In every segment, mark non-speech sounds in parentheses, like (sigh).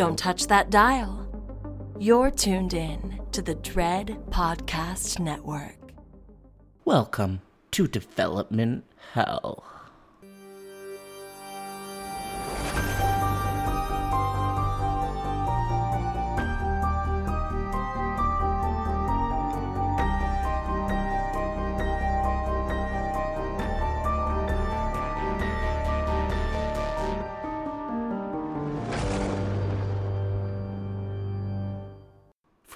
Don't touch that dial. You're tuned in to the Dread Podcast Network. Welcome to Development Hell.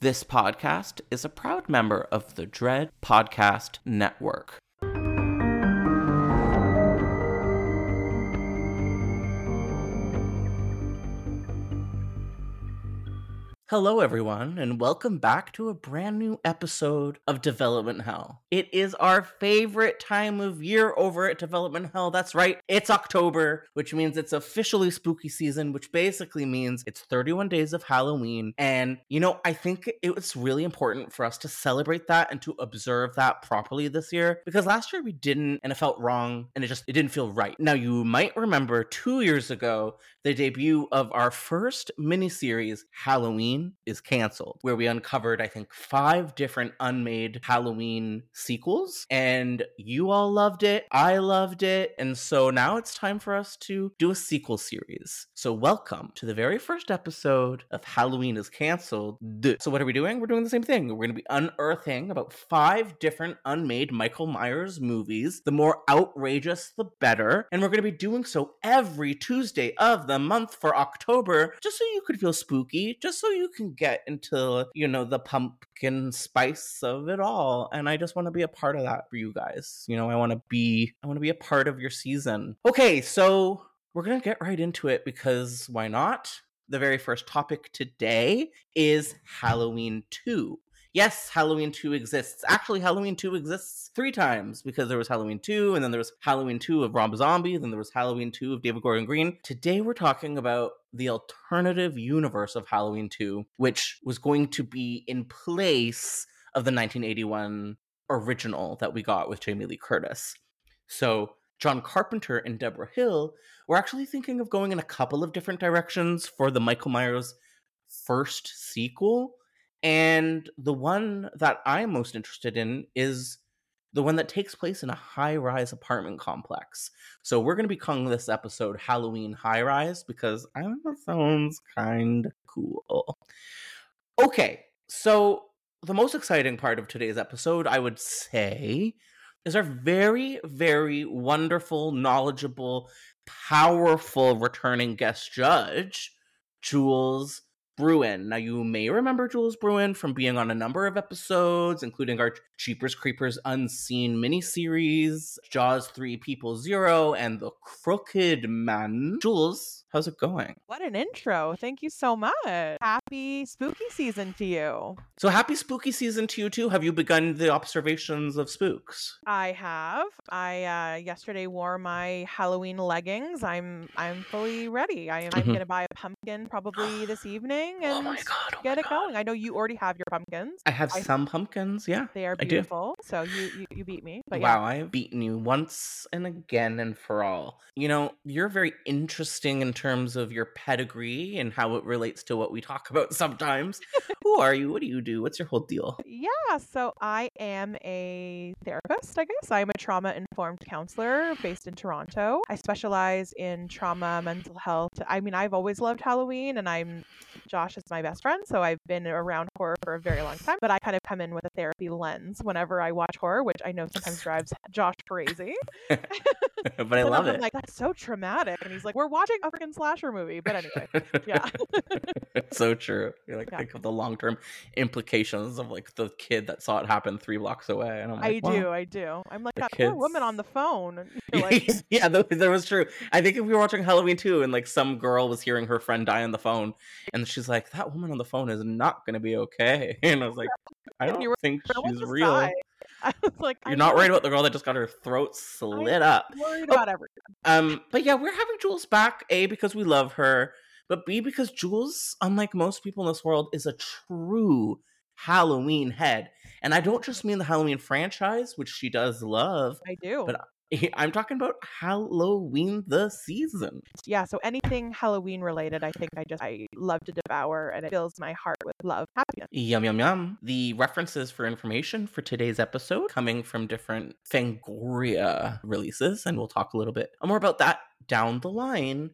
This podcast is a proud member of the Dread Podcast Network. Hello, everyone, and welcome back to a brand new episode of Development Hell. It is our favorite time of year over at Development Hell. That's right, it's October, which means it's officially spooky season, which basically means it's 31 days of Halloween. And, you know, I think it was really important for us to celebrate that and to observe that properly this year because last year we didn't, and it felt wrong, and it just it didn't feel right. Now, you might remember two years ago the debut of our first miniseries, Halloween is Cancelled, where we uncovered, I think, five different unmade Halloween sequels. And you all loved it. I loved it. And so now it's time for us to do a sequel series. So, welcome to the very first episode of Halloween is Cancelled. So, what are we doing? We're doing the same thing. We're going to be unearthing about five different unmade Michael Myers movies. The more outrageous, the better. And we're going to be doing so every Tuesday of the month for October, just so you could feel spooky, just so you can get into, you know, the pumpkin spice of it all. And I just want to be a part of that for you guys. You know, I want to be I want to be a part of your season. Okay, so we're going to get right into it because why not? The very first topic today is Halloween 2 yes, Halloween 2 exists. Actually, Halloween 2 exists three times because there was Halloween 2, and then there was Halloween 2 of Rob Zombie, then there was Halloween 2 of David Gordon Green. Today, we're talking about the alternative universe of Halloween 2, which was going to be in place of the 1981 original that we got with Jamie Lee Curtis. So, John Carpenter and Debra Hill were actually thinking of going in a couple of different directions for the Michael Myers first sequel. And the one that I'm most interested in is the one that takes place in a high rise apartment complex. So we're going to be calling this episode Halloween High Rise because I think that sounds kind of cool. Okay, so the most exciting part of today's episode, I would say, is our very, very wonderful, knowledgeable, powerful returning guest judge, Jules Bruyn. Now, you may remember Jules Bruyn from being on a number of episodes, including our Jeepers Creepers Unseen miniseries, Jaws 3 People Zero, and The Crooked Man. Jules, how's it going? What an intro. Thank you so much. Happy spooky season to you. So, happy spooky season to you, too. Have you begun the observations of spooks? I have. I uh, yesterday wore my Halloween leggings. I'm I'm fully ready. I am I'm Mhm. gonna buy a pumpkin probably this evening Oh and Oh my God, oh get my it going. I know you already have your pumpkins. I have I- some pumpkins, yeah. They are beautiful. So you, you you beat me. But wow, I have beaten you once and again and for all. You know, you're very interesting in terms of your pedigree and how it relates to what we talk about sometimes. Who are you? What do you do? What's your whole deal? yeah. Yeah, so I am a therapist, I guess. I'm a trauma informed counselor based in Toronto. I specialize in trauma, mental health. I mean, I've always loved Halloween and I'm Josh is my best friend, so I've been around horror for a very long time, but I kind of come in with a therapy lens whenever I watch horror, which I know sometimes (laughs) drives Josh crazy. (laughs) but I (laughs) love I'm it. like, that's so traumatic. And he's like, we're watching a freaking slasher movie. But anyway, yeah. it's so true. You like Yeah. think of the long term implications of like the kid that saw it happen three blocks away. And I'm I like, wow. do, I do. I'm like the that poor woman on the phone. like, yeah, that, that was true. I think if we were watching Halloween too, and like some girl was hearing her friend die on the phone, and she's like, "That woman on the phone is not going to be okay," (laughs) and I was like, "I don't you think she's real." die." (laughs) I was like, You're I'm not worried- about the girl that just got her throat slit up. worried Oh. about everything. Um, but yeah, we're having Jules back. A because we love her, but B because Jules, unlike most people in this world, is a true Halloween head. And I don't just mean the Halloween franchise, which she does love. I do. But (laughs) I'm talking about Halloween the season. yeah, so anything Halloween related, I think I just I love to devour, and it fills my heart with love, happiness. Yum yum yum. The references for information for today's episode coming from different Fangoria releases, and we'll talk a little bit more about that down the line.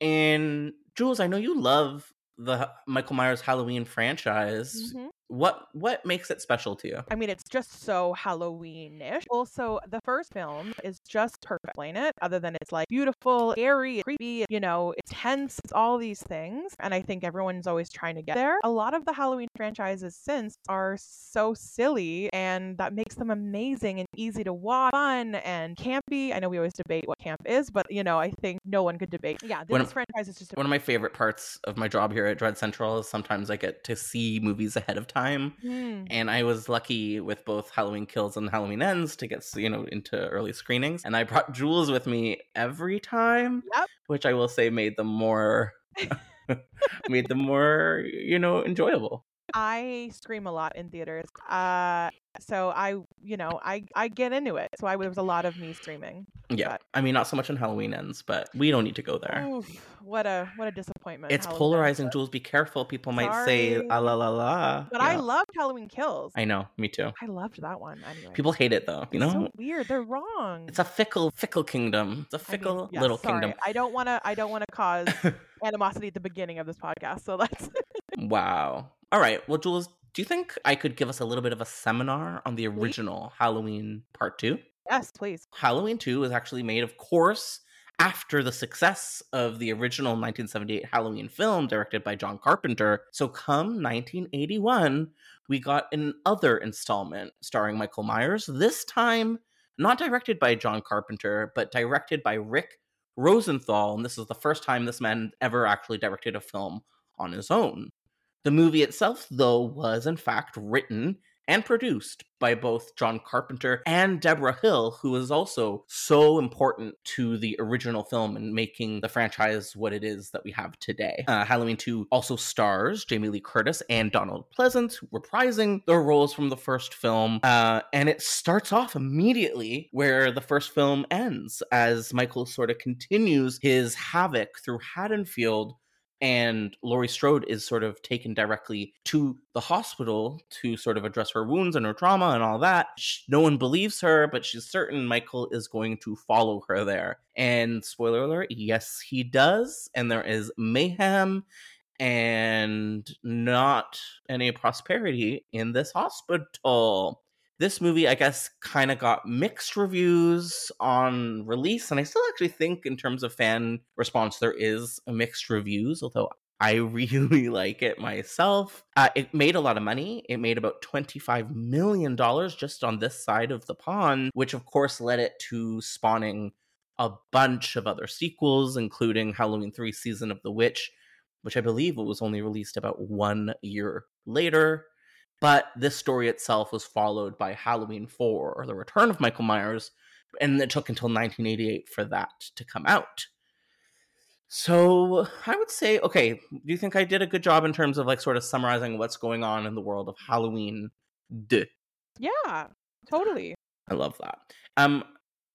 And Jules, I know you love the Michael Myers Halloween franchise. Mhm. What what makes it special to you? I mean, it's just so Halloween-ish. Also, the first film is just perfect in it, other than it's like beautiful, airy, creepy, you know, it's tense, it's all these things. And I think everyone's always trying to get there. A lot of the Halloween franchises since are so silly, and that makes them amazing and easy to watch, fun and campy. I know we always debate what camp is, but you know, I think no one could debate. Yeah, this When- franchise is just One of my favorite parts of my job here at Dread Central is sometimes I get to see movies ahead of time. Hmm. and I was lucky with both Halloween Kills and Halloween Ends to get you know into early screenings, and I brought Jules with me every time, Yep. which I will say made them more (laughs) made them more you know enjoyable. I scream a lot in theaters. Uh, so I, you know, I I get into it. So I there was a lot of me screaming. Yeah, But- I mean not so much in Halloween Ends, but we don't need to go there. Oof, what a what a disappointment. it's Halloween polarizing, Ends. Jules. Be careful. People might say Sorry. ah la la la. But I loved Halloween Kills. I know, me too. I loved that one. Anyway, People hate it though. You It's know, so weird. They're wrong. it's a fickle, fickle kingdom. It's a I mean, fickle yeah, little sorry. kingdom. I don't want to. I don't want to cause (laughs) animosity at the beginning of this podcast. So (laughs) let's. Wow. All right. Well, Jules, do you think I could give us a little bit of a seminar on the original Halloween Part 2? yes, please. Halloween 2 was actually made, of course, after the success of the original 1978 Halloween film directed by John Carpenter. So, come 1981, we got another installment starring Michael Myers, this time not directed by John Carpenter, but directed by Rick Rosenthal. And this is the first time this man ever actually directed a film on his own. The movie itself, though, was in fact written and produced by both John Carpenter and Debra Hill, who is also so important to the original film and making the franchise what it is that we have today. Uh, Halloween 2 also stars Jamie Lee Curtis and Donald Pleasence, reprising their roles from the first film. Uh, and it starts off immediately where the first film ends, as Michael sort of continues his havoc through Haddonfield and Laurie Strode is sort of taken directly to the hospital to sort of address her wounds and her trauma and all that. No one believes her, but she's certain Michael is going to follow her there. And spoiler alert, yes, he does. And there is mayhem and not any prosperity in this hospital this movie, I guess, kind of got mixed reviews on release, and I still actually think, in terms of fan response, there is mixed reviews. Although I (laughs) really like it myself. Uh, it made a lot of money. It made about $25 million just on this side of the pond, which of course led it to spawning a bunch of other sequels, including Halloween 3 Season of the Witch, which I believe was only released about one year later. But this story itself was followed by Halloween 4, or The Return of Michael Myers, and it took until 1988 for that to come out. So I would say, okay, do you think I did a good job in terms of like sort of summarizing what's going on in the world of Halloween? Duh. Yeah, totally. I love that. Um,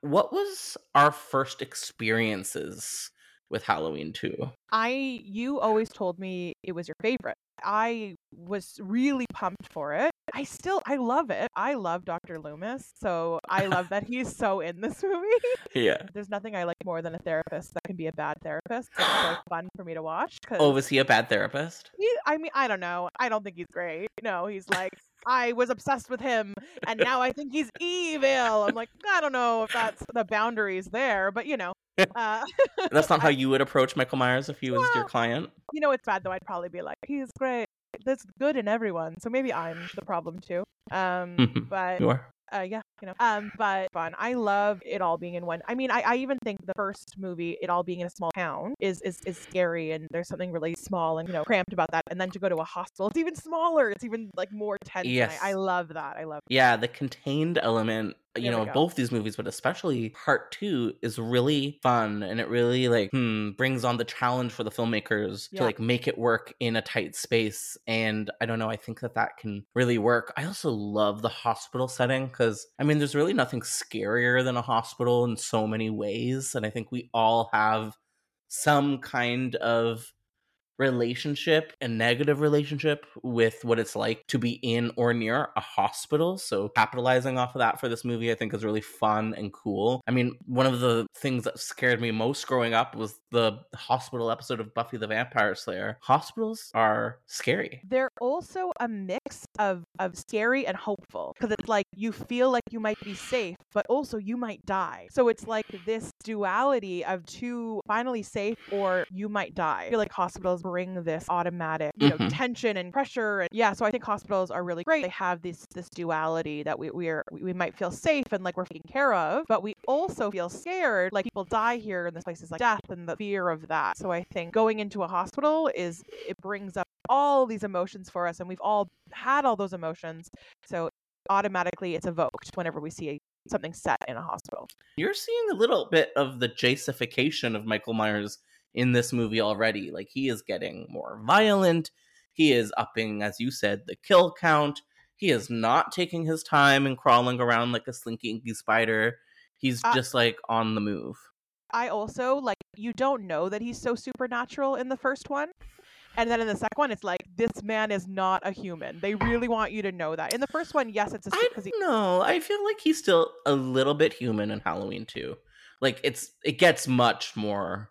what was our first experiences with Halloween 2? I you always told me it was your favorite. I was really pumped for it. I still I love it. I love Dr. Loomis, so I love that he's so in this (laughs) movie. (laughs) Yeah. There's nothing I like more than a therapist that can be a bad therapist. It's so (gasps) fun for me to watch. Oh, was he a bad therapist? He, I mean, I don't know. I don't think he's great. No, he's like I was obsessed with him, and now I think he's evil. I'm like, I don't know if that's (laughs) the boundaries there, but you know, (laughs) uh, that's (laughs) not how you would approach Michael Myers if he was well, your client. You know, it's bad though. I'd probably be like, he's great. There's good in everyone, so maybe I'm the problem too. Um, but you are uh, yeah, you know, um, but fun. I love it all being in one. I mean, I, I even think the first movie, it all being in a small town, is is is scary, and there's something really small and you know cramped about that. And then to go to a hospital, it's even smaller. It's even like more tense. Yes, I, I, love that. I love. Yeah, the contained element you know both these movies but especially part two is really fun and it really like hmm, brings on the challenge for the filmmakers yeah. to like make it work in a tight space and i don't know i think that that can really work i also love the hospital setting because i mean there's really nothing scarier than a hospital in so many ways and i think we all have some kind of relationship, a negative relationship with what it's like to be in or near a hospital. So capitalizing off of that for this movie, I think is really fun and cool. I mean, one of the things that scared me most growing up was the hospital episode of Buffy the Vampire Slayer. Hospitals are scary. They're also a mix of, of scary and hopeful because it's like you feel like you might be safe, but also you might die. So it's like this duality of two finally safe or you might die. I feel like hospitals bring this automatic, you know, mm-hmm. tension and pressure. And yeah, so I think hospitals are really great. They have this this duality that we we are we might feel safe and like we're taken care of, but we also feel scared. Like people die here, and this place is like death and the fear of that. So I think going into a hospital is it brings up all these emotions for us, and we've all had all those emotions. So automatically it's evoked whenever we see something set in a hospital. You're seeing a little bit of the Jasification of Michael Myers in this movie already. Like he is getting more violent. He is upping, as you said, the kill count. He is not taking his time and crawling around like a slinky inky spider. He's uh, just like on the move. I also like you don't know that he's so supernatural in the first one. And then in the second one, it's like this man is not a human. They really want you to know that. In the first one, yes, it's a. I don't he- know. I feel like he's still a little bit human in Halloween too. Like it's it gets much more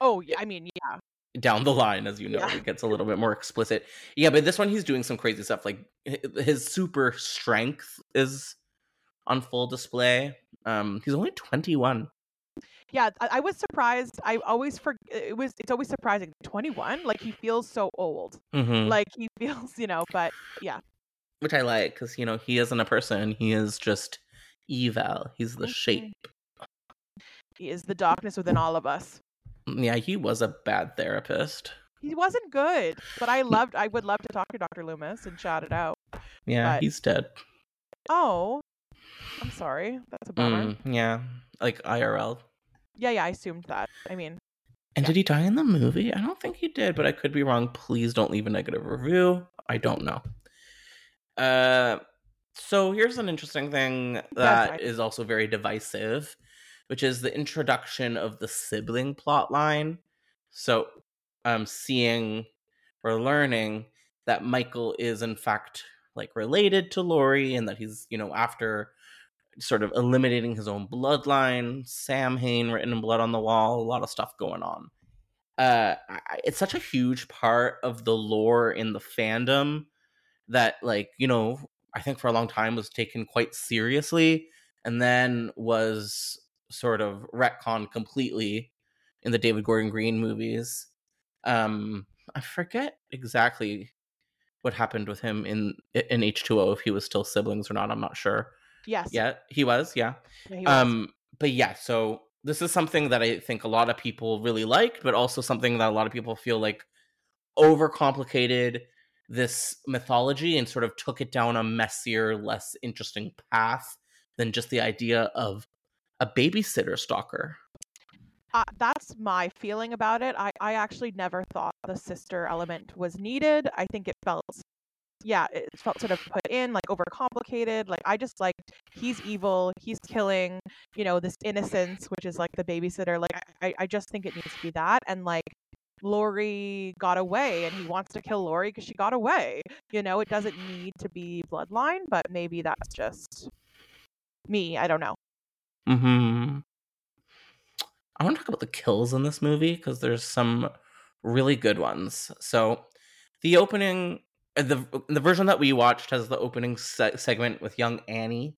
Oh, yeah. I mean, yeah. Down the line, as you know, yeah. it gets a little bit more explicit. Yeah, but this one he's doing some crazy stuff. Like his super strength is on full display. Um, he's only twenty one. Yeah, I, I, was surprised. I always for it was it's always surprising. Twenty one, like he feels so old. Mm-hmm. Like he (laughs) feels, you know. But yeah, which I like because you know he isn't a person. He is just evil. He's the mm-hmm. shape. He is the darkness within all of us. Yeah, he was a bad therapist. He wasn't good, but I loved. I would love to talk to Dr. Loomis and shout it out. Yeah, but... he's dead. Oh, I'm sorry. That's a bummer. Mm, yeah, like IRL. Yeah, yeah. I assumed that. I mean. And yeah. did he die in the movie? I don't think he did, but I could be wrong. Please don't leave a negative review. I don't know. Uh, so here's an interesting thing that is also very divisive which is the introduction of the sibling plot line. So um seeing or learning that Michael is in fact like related to Laurie and that he's, you know, after sort of eliminating his own bloodline, Samhain written in blood on the wall, a lot of stuff going on. Uh it's such a huge part of the lore in the fandom that like, you know, I think for a long time was taken quite seriously and then was sort of retcon completely in the David Gordon Green movies. Um, I forget exactly what happened with him in in H two O if he was still siblings or not. I'm not sure. Yes. Yeah, he was. Yeah. Yeah, he was. Um, but yeah, so this is something that I think a lot of people really liked, but also something that a lot of people feel like overcomplicated this mythology and sort of took it down a messier, less interesting path than just the idea of a babysitter stalker. uh, that's my feeling about it. I, I actually never thought the sister element was needed. I think it felt, yeah, it felt sort of put in, like overcomplicated. Like, I just like, he's evil, he's killing, you know, this innocence, which is like the babysitter. Like, I, I- just think it needs to be that. And like, Laurie got away and he wants to kill Laurie because she got away. You know, it doesn't need to be bloodline, but maybe that's just me. I don't know. Hmm. I want to talk about the kills in this movie because there's some really good ones. So, the opening, uh, the the version that we watched has the opening se- segment with young Annie,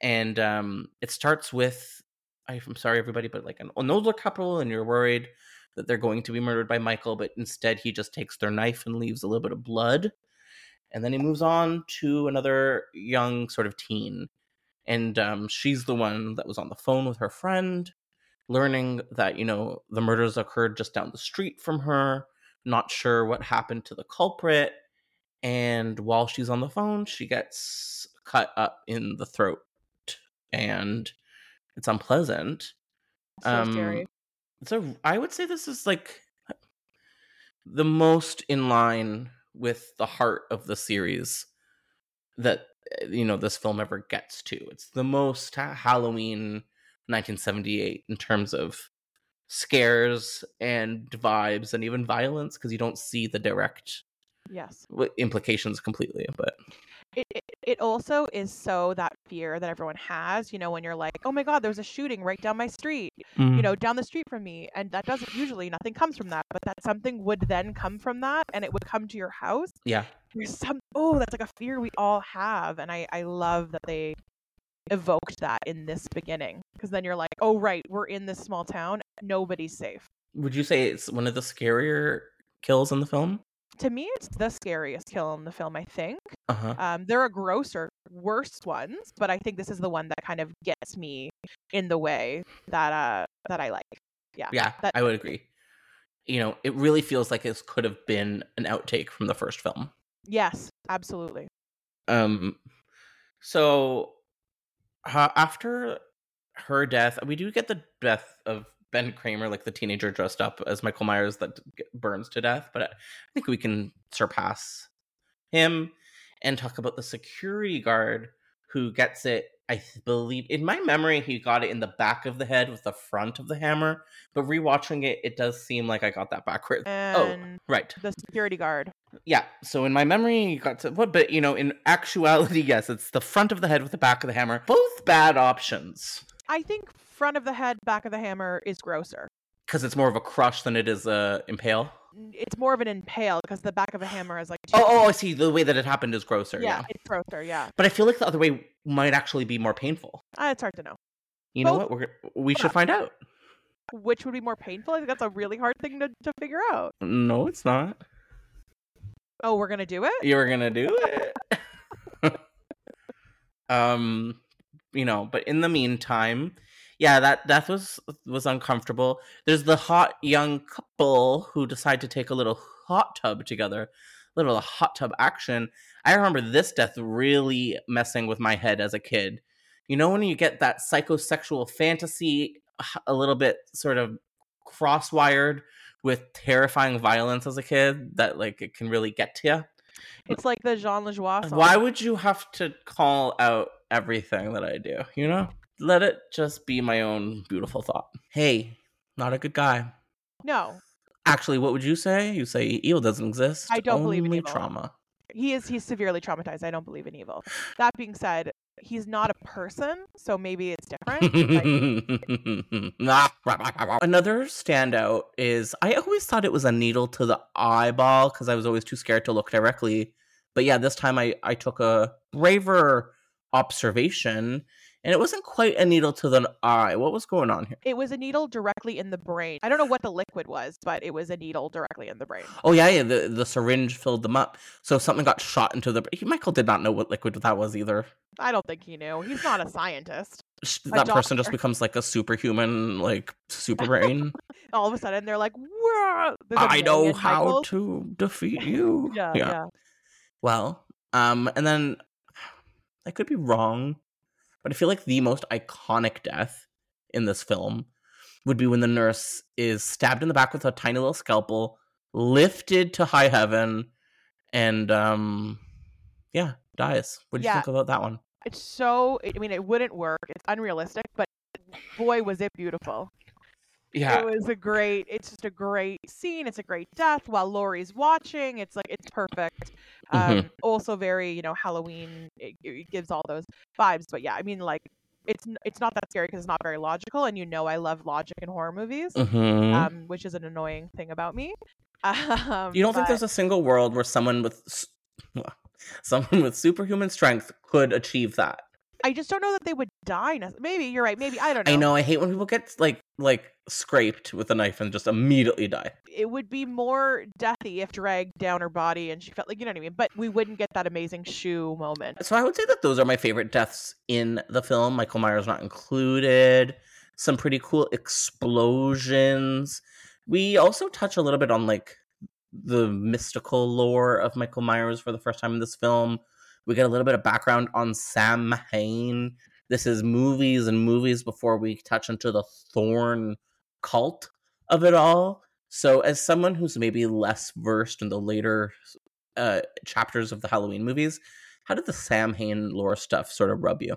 and um, it starts with, I'm sorry everybody, but like an, an older couple, and you're worried that they're going to be murdered by Michael, but instead he just takes their knife and leaves a little bit of blood, and then he moves on to another young sort of teen and um, she's the one that was on the phone with her friend learning that you know the murders occurred just down the street from her not sure what happened to the culprit and while she's on the phone she gets cut up in the throat and it's unpleasant So scary. Um, so i would say this is like the most in line with the heart of the series that you know this film ever gets to it's the most ha- halloween 1978 in terms of scares and vibes and even violence because you don't see the direct Yes. implications completely but it, also is so that fear that everyone has, you know, when you're like, oh my God, there's a shooting right down my street, Mm. you know, down the street from me. And that doesn't usually, nothing comes from that, but that something would then come from that and it would come to your house. yeah There's some, oh, that's like a fear we all have. And I, I love that they evoked that in this beginning because then you're like, oh, right, we're in this small town. Nobody's safe. would you say it's one of the scarier kills in the film To me, it's the scariest kill in the film, I think. uh-huh Um, there are grosser, worse ones, but I think this is the one that kind of gets me in the way that uh that I like. Yeah. yeah That, i would agree you know it really feels like this could have been an outtake from the first film yes, absolutely. Um, so uh, after her death, we do get the death of Ben Tramer, like the teenager dressed up as Michael Myers that burns to death. But I think we can surpass him and talk about the security guard who gets it. I believe in my memory he got it in the back of the head with the front of the hammer. But rewatching it, it does seem like I got that backwards. oh, right. the security guard. Yeah. So in my memory, you got to what? But you know, in actuality, yes, it's the front of the head with the back of the hammer. Both bad options I think front of the head, back of the hammer is grosser. because it's more of a crush than it is a impale. It's more of an impale because the back of a hammer is like two Oh, oh, I see. The way that it happened is grosser. yeah, Yeah. it's grosser. Yeah, But I feel like the other way might actually be more painful. uh, it's hard to know You know what? We're we should find out. which would be more painful. I think that's a really hard thing to, to figure out. No, it's not. Oh, we're gonna do it. You're gonna do it. (laughs) (laughs) um, you know, but in the meantime, yeah, that death was was uncomfortable. There's the hot young couple who decide to take a little hot tub together, a little hot tub action. I remember this death really messing with my head as a kid. You know when you get that psychosexual fantasy a little bit sort of crosswired with terrifying violence as a kid that like it can really get to you. It's like the Jean Lajoie song. Why would you have to call out everything that I do? You know? Let it just be my own beautiful thought. Hey, not a good guy. No, Actually, what would you say? You say evil doesn't exist. I don't believe in evil. trauma. He is he's severely traumatized. I don't believe in evil. That being said, he's not a person, so maybe it's different. (laughs) Another standout is I always thought it was a needle to the eyeball because I was always too scared to look directly. But yeah, this time I, I took a braver observation and it wasn't quite a needle to the eye. What was going on here? it was a needle directly in the brain. I don't know what the liquid was, but it was a needle directly in the brain. Oh yeah, yeah. The the syringe filled them up, so something got shot into the. Brain. Michael did not know what liquid that was either. I don't think he knew. He's not a scientist. That person just becomes like a superhuman, like super brain. (laughs) All of a sudden, they're like, a I know how Michaels. to defeat (laughs) you. Yeah, yeah. Well, um, and then I could be wrong, but I feel like the most iconic death in this film would be when the nurse is stabbed in the back with a tiny little scalpel, lifted to high heaven, and um, yeah, dies. What do you think about that one? It's so. I mean, it wouldn't work. It's unrealistic, but boy, was it beautiful. It was a great. It's just a great scene. It's a great death while Laurie's watching. It's like it's perfect. Um, Mhm. Also very, you know, Halloween. It, it gives all those vibes. But yeah, I mean, like it's it's not that scary because it's not very logical, and you know, I love logic in horror movies, Mhm. um, which is an annoying thing about me. (laughs) Um, you don't think there's a single world where someone with (laughs) someone with superhuman strength could achieve that? I just don't know that they would die. Maybe you're right. Maybe I don't know. I know. I hate when people get like like scraped with a knife and just immediately die. it would be more deathy if dragged down her body and she felt like you know what I mean. But we wouldn't get that amazing shoe moment. So I would say that those are my favorite deaths in the film. Michael Myers not included. Some pretty cool explosions. We also touch a little bit on like the mystical lore of Michael Myers for the first time in this film. We get a little bit of background on Sam Hain. This is movies and movies before we touch into the Thorn cult of it all. So, as someone who's maybe less versed in the later uh, chapters of the Halloween movies, how did the Samhain lore stuff sort of rub you?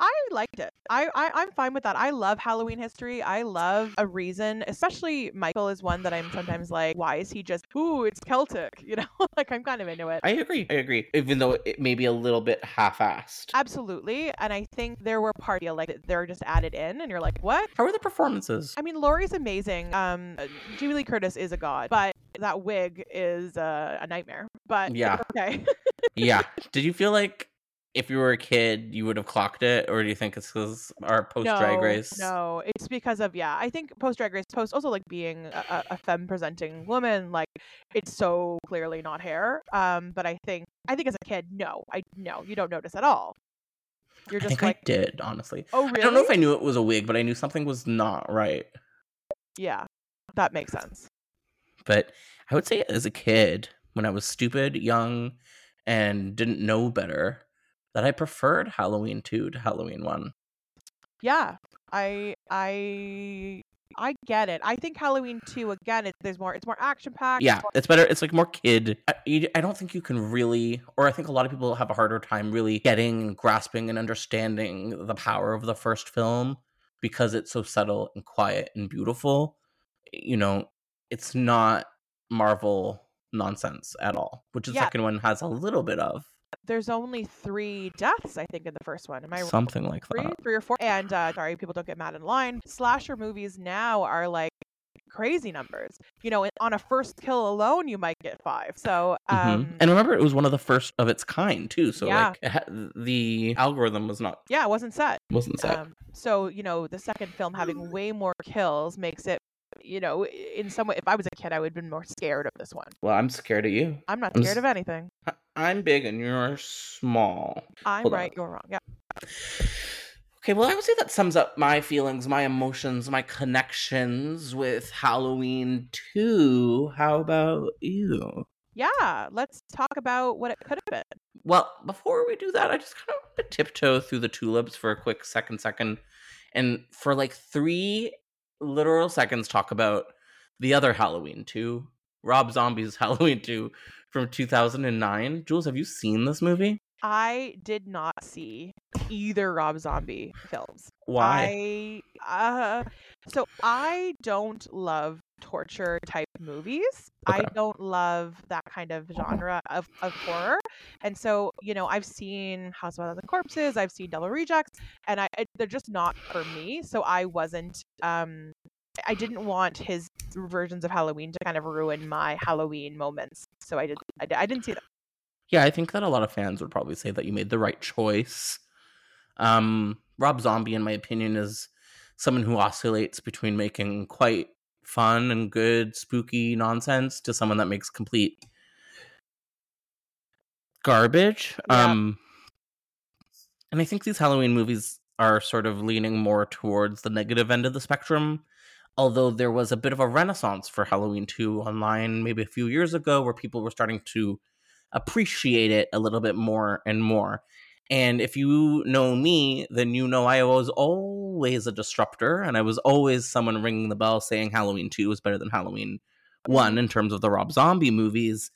I liked it. I, I I'm fine with that. I love Halloween history. I love a reason, especially Michael is one that I'm sometimes like, why is he just ooh, it's Celtic, (laughs) you know? like I'm kind of into it. I agree. I agree. Even though it may be a little bit half-assed. Absolutely. And I think there were parts feel like they're just added in and you're like, what? How are the performances? I mean, Laurie's amazing. Um, uh, Jamie Lee Curtis is a god, but that wig is uh, a nightmare. But Yeah. (laughs) okay. yeah. (laughs) Did you feel like if you were a kid, you would have clocked it, or do you think it's because our post Drag no, Race? No, it's because of yeah. I think post Drag Race, post also like being a, a- femme presenting woman, like it's so clearly not hair. Um, but I think I think as a kid, no, I no, you don't notice at all. You're I just think like, I did, honestly. oh really? I don't know if I knew it was a wig, but I knew something was not right. Yeah, that makes sense. But I would say as a kid, when I was stupid, young, and didn't know better, that I preferred Halloween 2 to Halloween 1. Yeah, I I I get it. I think Halloween two again. It, there's more. It's more action packed. Yeah, it's better. It's like more kid. I, you- I don't think you can really, or I think a lot of people have a harder time really getting, and grasping, and understanding the power of the first film because it's so subtle and quiet and beautiful. You know, it's not Marvel nonsense at all, which the Yeah. second one has a little bit of There's only three deaths, I think, in the first one. Am I something like three, that. three or four. And uh, sorry, people don't get mad in line. Slasher movies now are like crazy numbers. You know, on a first kill alone, you might get five. So, Mhm. um, and remember, it was one of the first of its kind too. So Yeah. like, ha- the algorithm was not yeah, it wasn't set. wasn't set. Um, so you know, the second film having way more kills makes it. You know, in some way, if I was a kid, I would have been more scared of this one. well, I'm scared of you. I'm not I'm scared s- of anything. I'm big and you're small. I'm Hold on. right, you're wrong. Yeah. Okay, well, I would say that sums up my feelings, my emotions, my connections with Halloween 2. How about you? Yeah, let's talk about what it could have been. Well, before we do that, I just kind of want to tiptoe through the tulips for a quick second, second, and for like three literal seconds, talk about the other Halloween 2, Rob Zombie's (laughs) Halloween 2 from 2009. Jules, have you seen this movie? I did not see either Rob Zombie films. Why? I uh so I don't love torture type movies. I don't love that kind of genre of, of horror. And so, you know, I've seen House of a Thousand Corpses, I've seen Devil Rejects, and I, I they're just not for me. So I wasn't um I didn't want his versions of Halloween to kind of ruin my Halloween moments. So I did I, I didn't see them. Yeah, I think that a lot of fans would probably say that you made the right choice. Um, Rob Zombie, in my opinion, is someone who oscillates between making quite fun and good, spooky nonsense to someone that makes complete garbage. Yeah. Um, and I think these Halloween movies are sort of leaning more towards the negative end of the spectrum. Although there was a bit of a renaissance for Halloween 2 online maybe a few years ago where people were starting to appreciate it a little bit more and more. And if you know me, then you know I was always a disruptor and I was always someone ringing the bell saying Halloween 2 was better than Halloween 1 mm-hmm. in terms of the Rob Zombie movies.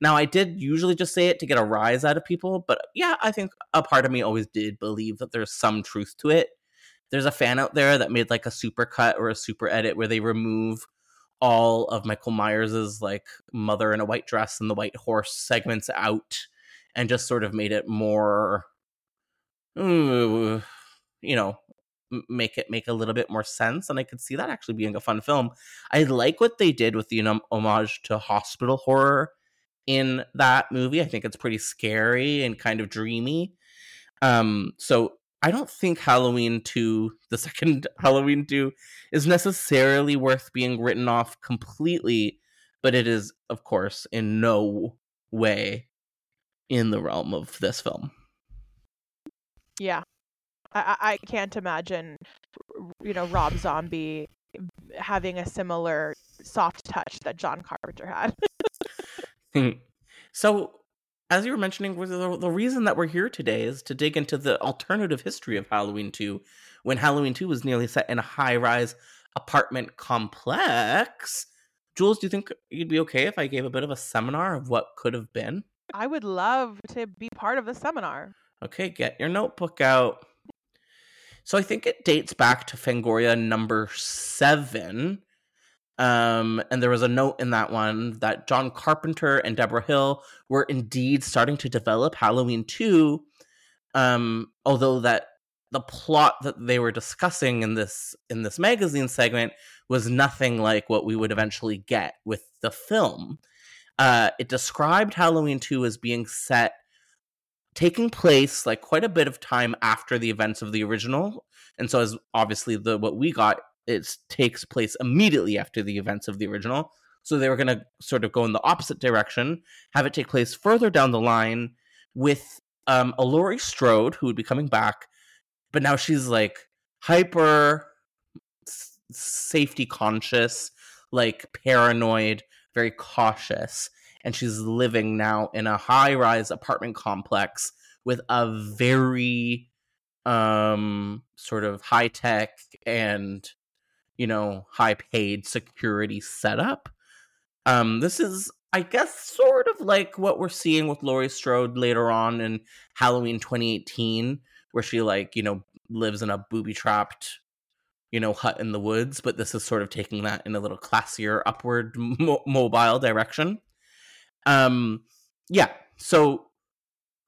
Now, I did usually just say it to get a rise out of people, but yeah, I think a part of me always did believe that there's some truth to it. There's a fan out there that made like a super cut or a super edit where they remove all of Michael Myers's like mother in a white dress and the white horse segments out and just sort of made it more you know make it make a little bit more sense and I could see that actually being a fun film. I like what they did with the homage to hospital horror in that movie. I think it's pretty scary and kind of dreamy. Um so I don't think Halloween 2, the (laughs) second Halloween 2 is necessarily worth being written off completely, but it is, of course, in no way in the realm of this film. Yeah. I, I can't imagine, you know, Rob Zombie having a similar soft touch that John Carpenter had. (laughs) Hmm. so, as you were mentioning, was the, the reason that we're here today is to dig into the alternative history of Halloween 2 when Halloween 2 was nearly set in a high rise apartment complex. Jules, do you think you'd be okay if I gave a bit of a seminar of what could have been? I would love to be part of the seminar. Okay, get your notebook out. So I think it dates back to Fangoria number seven. Um, and there was a note in that one that John Carpenter and Debra Hill were indeed starting to develop Halloween 2. Um, although that the plot that they were discussing in this in this magazine segment was nothing like what we would eventually get with the film. Uh, it described Halloween 2 as being set taking place like quite a bit of time after the events of the original. And so as obviously the what we got it takes place immediately after the events of the original. So they were going to sort of go in the opposite direction have it take place further down the line with um a Laurie Strode who would be coming back. But now she's like hyper safety conscious like paranoid very cautious and she's living now in a high rise apartment complex with a very um sort of high tech and you know high paid security setup. Um this is i guess sort of like what we're seeing with Laurie Strode later on in Halloween 2018 where she like you know lives in a booby trapped you know hut in the woods but this is sort of taking that in a little classier upward mo- mobile direction um yeah so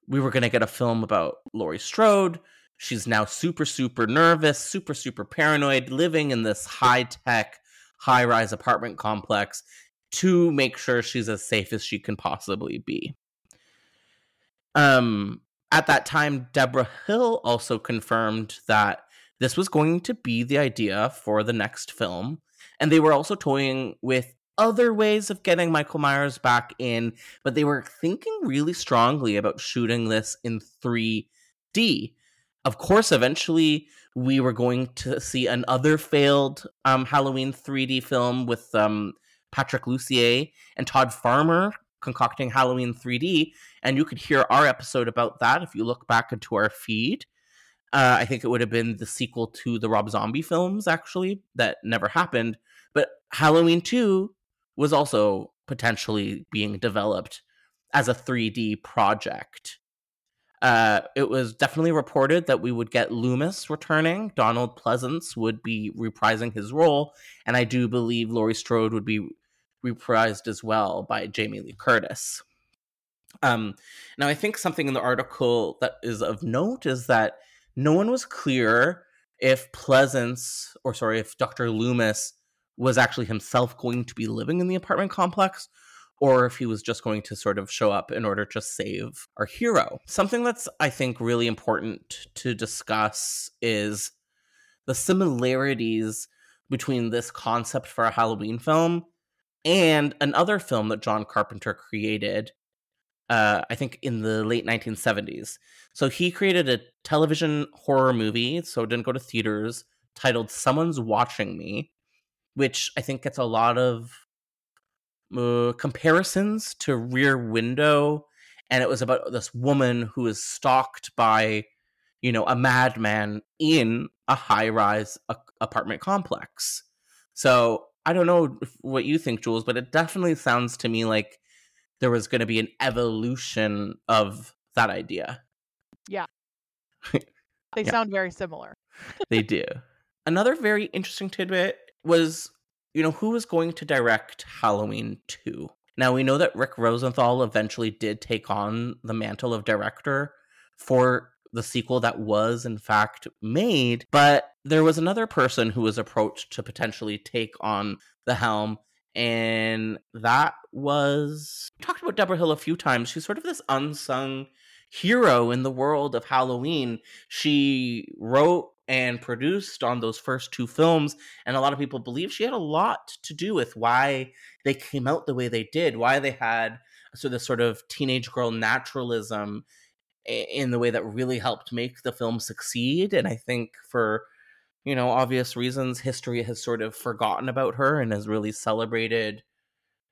we were going to get a film about Laurie Strode. She's now super super nervous super super paranoid living in this high tech high rise apartment complex to make sure she's as safe as she can possibly be. Um at that time Debra Hill also confirmed that this was going to be the idea for the next film and they were also toying with other ways of getting Michael Myers back in but they were thinking really strongly about shooting this in 3D of course eventually we were going to see another failed um, Halloween 3D film with um, Patrick Lussier and Todd Farmer concocting Halloween 3D and you could hear our episode about that if you look back into our feed uh, I think it would have been the sequel to the Rob Zombie films, actually, that never happened. But Halloween 2 was also potentially being developed as a 3D project. Uh, it was definitely reported that we would get Loomis returning. Donald Pleasence would be reprising his role, and I do believe Laurie Strode would be reprised as well by Jamie Lee Curtis. Um, now, I think something in the article that is of note is that no one was clear if Pleasence, or sorry, if Dr. Loomis was actually himself going to be living in the apartment complex or if he was just going to sort of show up in order to save our hero. Something that's, I think, really important to discuss is the similarities between this concept for a Halloween film and another film that John Carpenter created, uh, I think in the late 1970s. So he created a television horror movie, so it didn't go to theaters, titled Someone's Watching Me, which I think gets a lot of uh, comparisons to Rear Window, and it was about this woman who is stalked by, you know, a madman in a high-rise a- apartment complex. So I don't know what you think, Jules, but it definitely sounds to me like there was going to be an evolution of that idea. Yeah. (laughs) they yeah. sound very similar. they do. Another very interesting tidbit was you know, who was going to direct Halloween 2? Now, we know that Rick Rosenthal eventually did take on the mantle of director for the sequel that was, in fact, made, but there was another person who was approached to potentially take on the helm. And that was talked about Debra Hill a few times. She's sort of this unsung hero in the world of Halloween. She wrote and produced on those first two films. And a lot of people believe she had a lot to do with why they came out the way they did, why they had so this sort of teenage girl naturalism in the way that really helped make the film succeed. And I think for you know obvious reasons, history has sort of forgotten about her and has really celebrated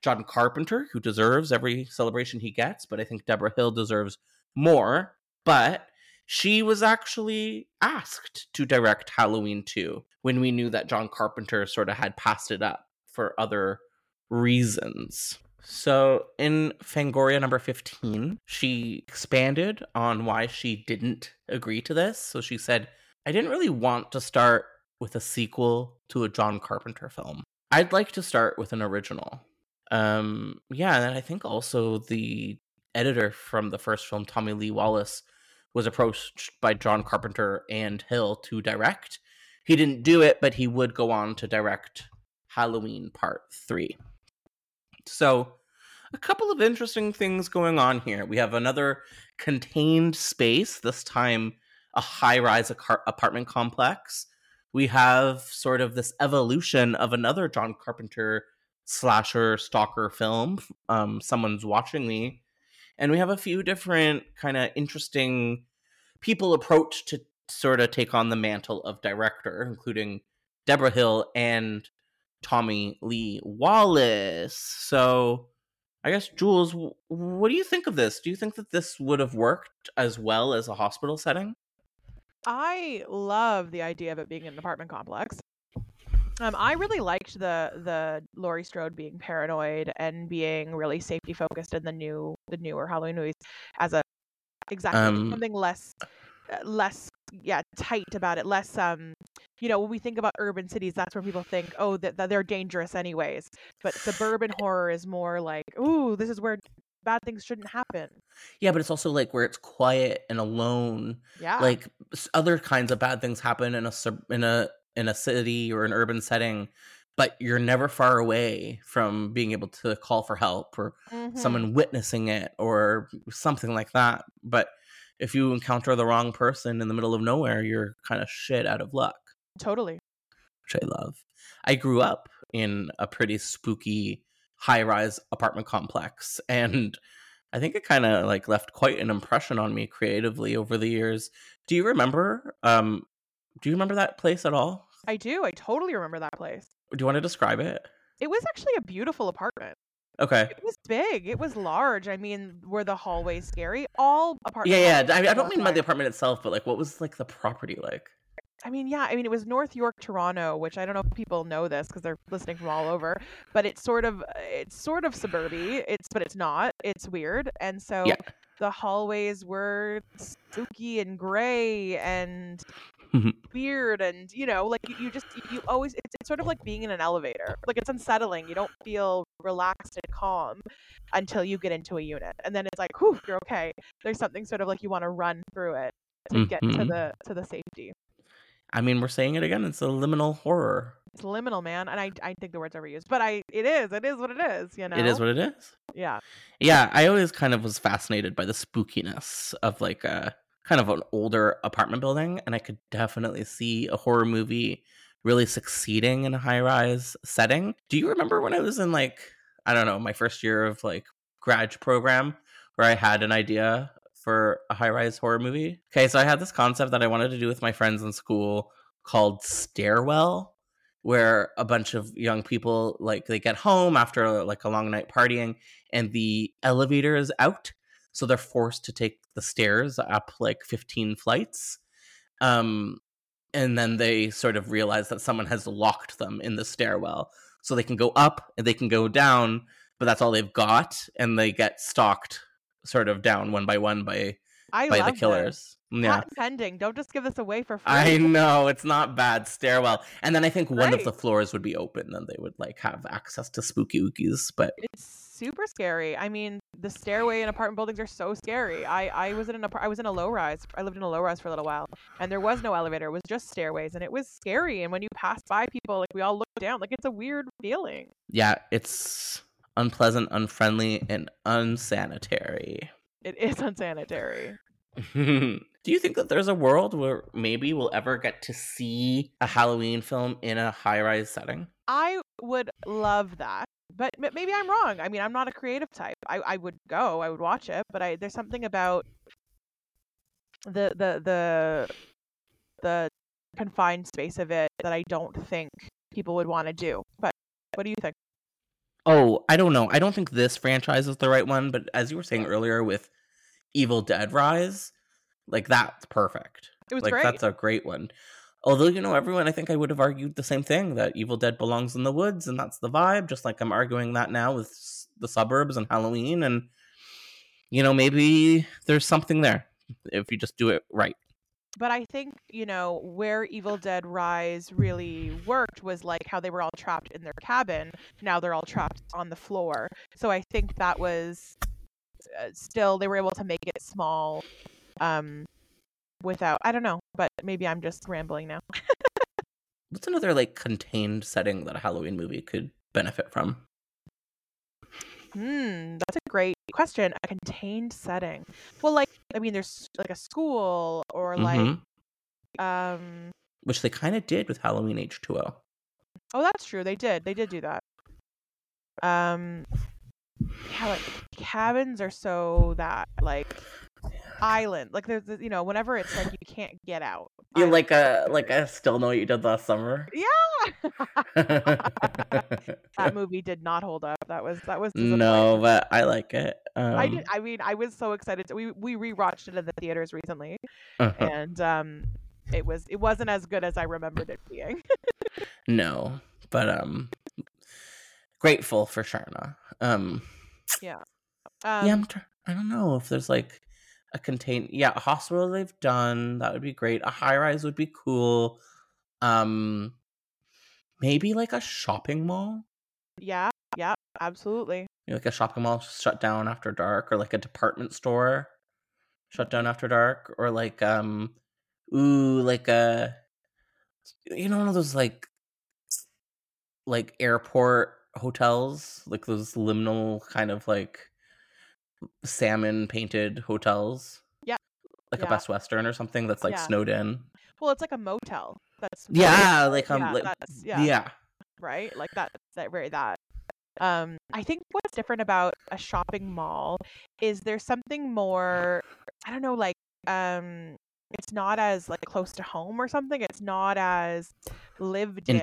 John Carpenter, who deserves every celebration he gets. But I think Debra Hill deserves more. But she was actually asked to direct Halloween 2 when we knew that John Carpenter sort of had passed it up for other reasons. So in Fangoria number 15, she expanded on why she didn't agree to this. So she said, I didn't really want to start with a sequel to a John Carpenter film. I'd like to start with an original. Um, yeah, and I think also the editor from the first film, Tommy Lee Wallace, was approached by John Carpenter and Hill to direct. He didn't do it, but he would go on to direct Halloween Part 3. So, a couple of interesting things going on here. We have another contained space, this time a high rise apartment complex. We have sort of this evolution of another John Carpenter slasher stalker film, um, Someone's Watching Me, and we have a few different kind of interesting people approach to sort of take on the mantle of director, including Debra Hill and Tommy Lee Wallace. So, I guess Jules, what do you think of this? Do you think that this would have worked as well as a hospital setting? I love the idea of it being an apartment complex. Um, I really liked the the Laurie Strode being paranoid and being really safety focused in the new the newer Halloween movies as a exactly um, something less uh, less yeah tight about it less um you know when we think about urban cities that's where people think oh that, that they're dangerous anyways but suburban (sighs) horror is more like ooh this is where bad things shouldn't happen. Yeah but it's also like where it's quiet and alone yeah. like other kinds of bad things happen in a sub in a in a city or an urban setting but you're never far away from being able to call for help or mm-hmm. someone witnessing it or something like that but if you encounter the wrong person in the middle of nowhere you're kind of shit out of luck totally which i love i grew up in a pretty spooky high rise apartment complex (laughs) and I think it kind of like left quite an impression on me creatively over the years. Do you remember um do you remember that place at all? I do. I totally remember that place. Do you want to describe it? It was actually a beautiful apartment. Okay. It was big. It was large. I mean, were the hallways scary? All apartments. Yeah, yeah. I, mean, I don't mean by the apartment itself, but like, what was like the property like? I mean, yeah. I mean, it was North York, Toronto, which I don't know if people know this because they're listening from all over. But it's sort of, it's sort of suburby. It's, but it's not. It's weird. And so, yeah. the hallways were spooky and gray and. Mm-hmm. weird and you know like you, you just you, you always it's, it's sort of like being in an elevator like it's unsettling you don't feel relaxed and calm until you get into a unit and then it's like whew you're okay there's something sort of like you want to run through it to mm, get to Mhm. the to the safety I mean, we're saying it again. It's a liminal horror. it's liminal man and i i think the word's overused but i it is it is what it is you know It is what it is. yeah Yeah, I always kind of was fascinated by the spookiness of like a kind of an older apartment building, and I could definitely see a horror movie really succeeding in a high rise setting. Do you remember when I was in like I don't know my first year of like grad program where I had an idea for a high rise horror movie? Okay, so I had this concept that I wanted to do with my friends in school called Stairwell where a bunch of young people like they get home after like a long night partying and the elevator is out so they're forced to take the stairs up like 15 flights um and then they sort of realize that someone has locked them in the stairwell. So they can go up and they can go down but that's all they've got and they get stalked sort of down one by one by i by the this. killers. Yeah. Patent pending. Don't just give this away for free. I know it's not bad stairwell, and then I think one of the floors would be open, and they would like have access to spooky ookies. But it's super scary. I mean, the stairway in apartment buildings are so scary. I I was in an apart- I was in a low rise. I lived in a low rise for a little while, and there was no elevator. It was just stairways, and it was scary. And when you pass by people, like we all look down, like it's a weird feeling. yeah, it's unpleasant, unfriendly, and unsanitary. It is (laughs) unsanitary. (laughs) Do you think that there's a world where maybe we'll ever get to see a Halloween film in a high-rise setting? I would love that, but maybe I'm wrong. I mean, I'm not a creative type. I I would go, I would watch it, but I there's something about the the the the confined space of it that I don't think people would want to do. But what do you think? Oh, I don't know. I don't think this franchise is the right one, but as you were saying earlier with Evil Dead Rise, like that's perfect. It was like great. that's a great one. Although you know, everyone, I think I would have argued the same thing that Evil Dead belongs in the woods, and that's the vibe. Just like I'm arguing that now with the suburbs and Halloween, and you know, maybe there's something there if you just do it right. But I think, you know, where Evil Dead Rise really worked was like how they were all trapped in their cabin. Now they're all trapped on the floor. So I think that was uh, still they were able to make it small um without I don't know, but maybe I'm just rambling now. (laughs) What's another like contained setting that a Halloween movie could benefit from? Hmm, that's a great question. A contained setting. Well, like I mean there's like a school or like Mhm. um Which they kind of did with Halloween H2O. Oh, that's true. They did. They did do that. Um, yeah, like cabins are so that like island. Like there's, you know, whenever it's like you can't get out. You like a like I still know what you did last summer. Yeah. (laughs) that movie did not hold up. That was that was no, but I like it. Um, I did. I mean, I was so excited. To, we we rewatched it in the theaters recently, uh-huh. and um, it was it wasn't as good as I remembered it being. (laughs) No, but um, grateful for Sharna. Um, yeah. Um, yeah, I'm. Tr- I don't know if there's like a contain. Yeah, a hospital they've done that would be great. A high rise would be cool. Um, maybe like a shopping mall. yeah, yeah, absolutely. You know, like a shopping mall shut down after dark, or like a department store shut down after dark, or like um, ooh, like a you know one of those like like airport hotels, like those liminal kind of like salmon painted hotels. Yeah. Like Yeah. a Best Western or something that's like Yeah. snowed in. Well, it's like a motel. That's Yeah, like um yeah, like, that's, yeah. yeah, right. Like that. That very that. Um, I think what's different about a shopping mall is there's something more. I don't know, like um, it's not as like close to home or something. It's not as lived in,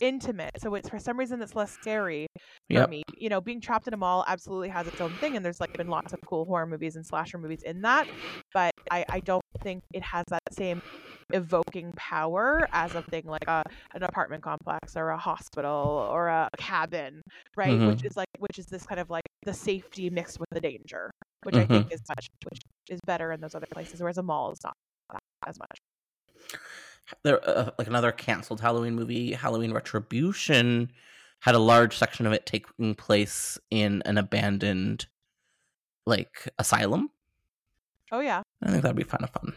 intimate. So it's for some reason that's less scary for Yep. me. You know, being trapped in a mall absolutely has its own thing, and there's like been lots of cool horror movies and slasher movies in that. But I, I don't think it has that same evoking power as a thing like a an apartment complex or a hospital or a cabin, right? Which Mhm. is like which is this kind of like the safety mixed with the danger. which I Mm-hmm. think is much, which is better in those other places, whereas a mall is not as much. There uh, like another canceled Halloween movie, Halloween Retribution, had a large section of it taking place in an abandoned like asylum. Oh yeah, I think that'd be kind of fun.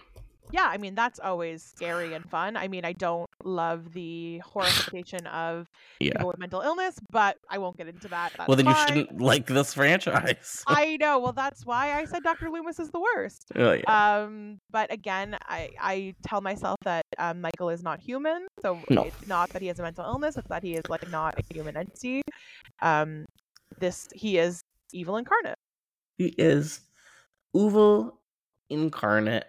Yeah. I mean, that's always scary and fun. I mean, I don't love the horrification of Yeah. people with mental illness, but I won't get into that. That's well, then you shouldn't like this (laughs) franchise. I know. Well, that's why I said Dr. Loomis is the worst. Oh, yeah. Um, but again, I, I tell myself that um, Michael is not human. So No. it's not that he has a mental illness; it's that he is like not a human entity. Um, this he is evil incarnate. he is evil incarnate.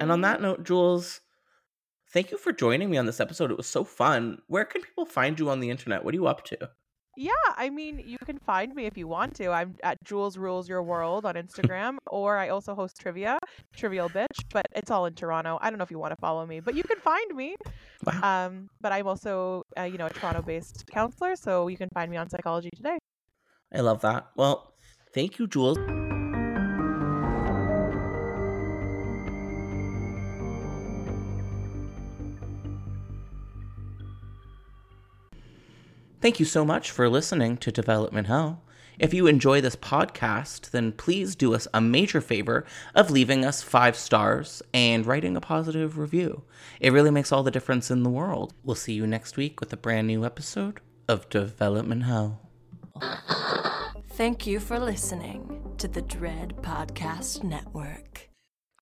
And on that note, Jules, thank you for joining me on this episode. It was so fun. Where can people find you on the internet? What are you up to? Yeah, I mean, you can find me if you want to. I'm at Jules Rules Your World on (laughs) Instagram, or I also host trivia, Trivial Bitch, but it's all in Toronto. I don't know if you want to follow me, but you can find me. Wow. Um, but I'm also, uh, you know, a Toronto-based counselor, so you can find me on Psychology Today. I love that. Well, thank you, Jules. Thank you so much for listening to Development Hell. If you enjoy this podcast, then please do us a major favor of leaving us five stars and writing a positive review. It really makes all the difference in the world. We'll see you next week with a brand new episode of Development Hell. Thank you for listening to the Dread Podcast Network.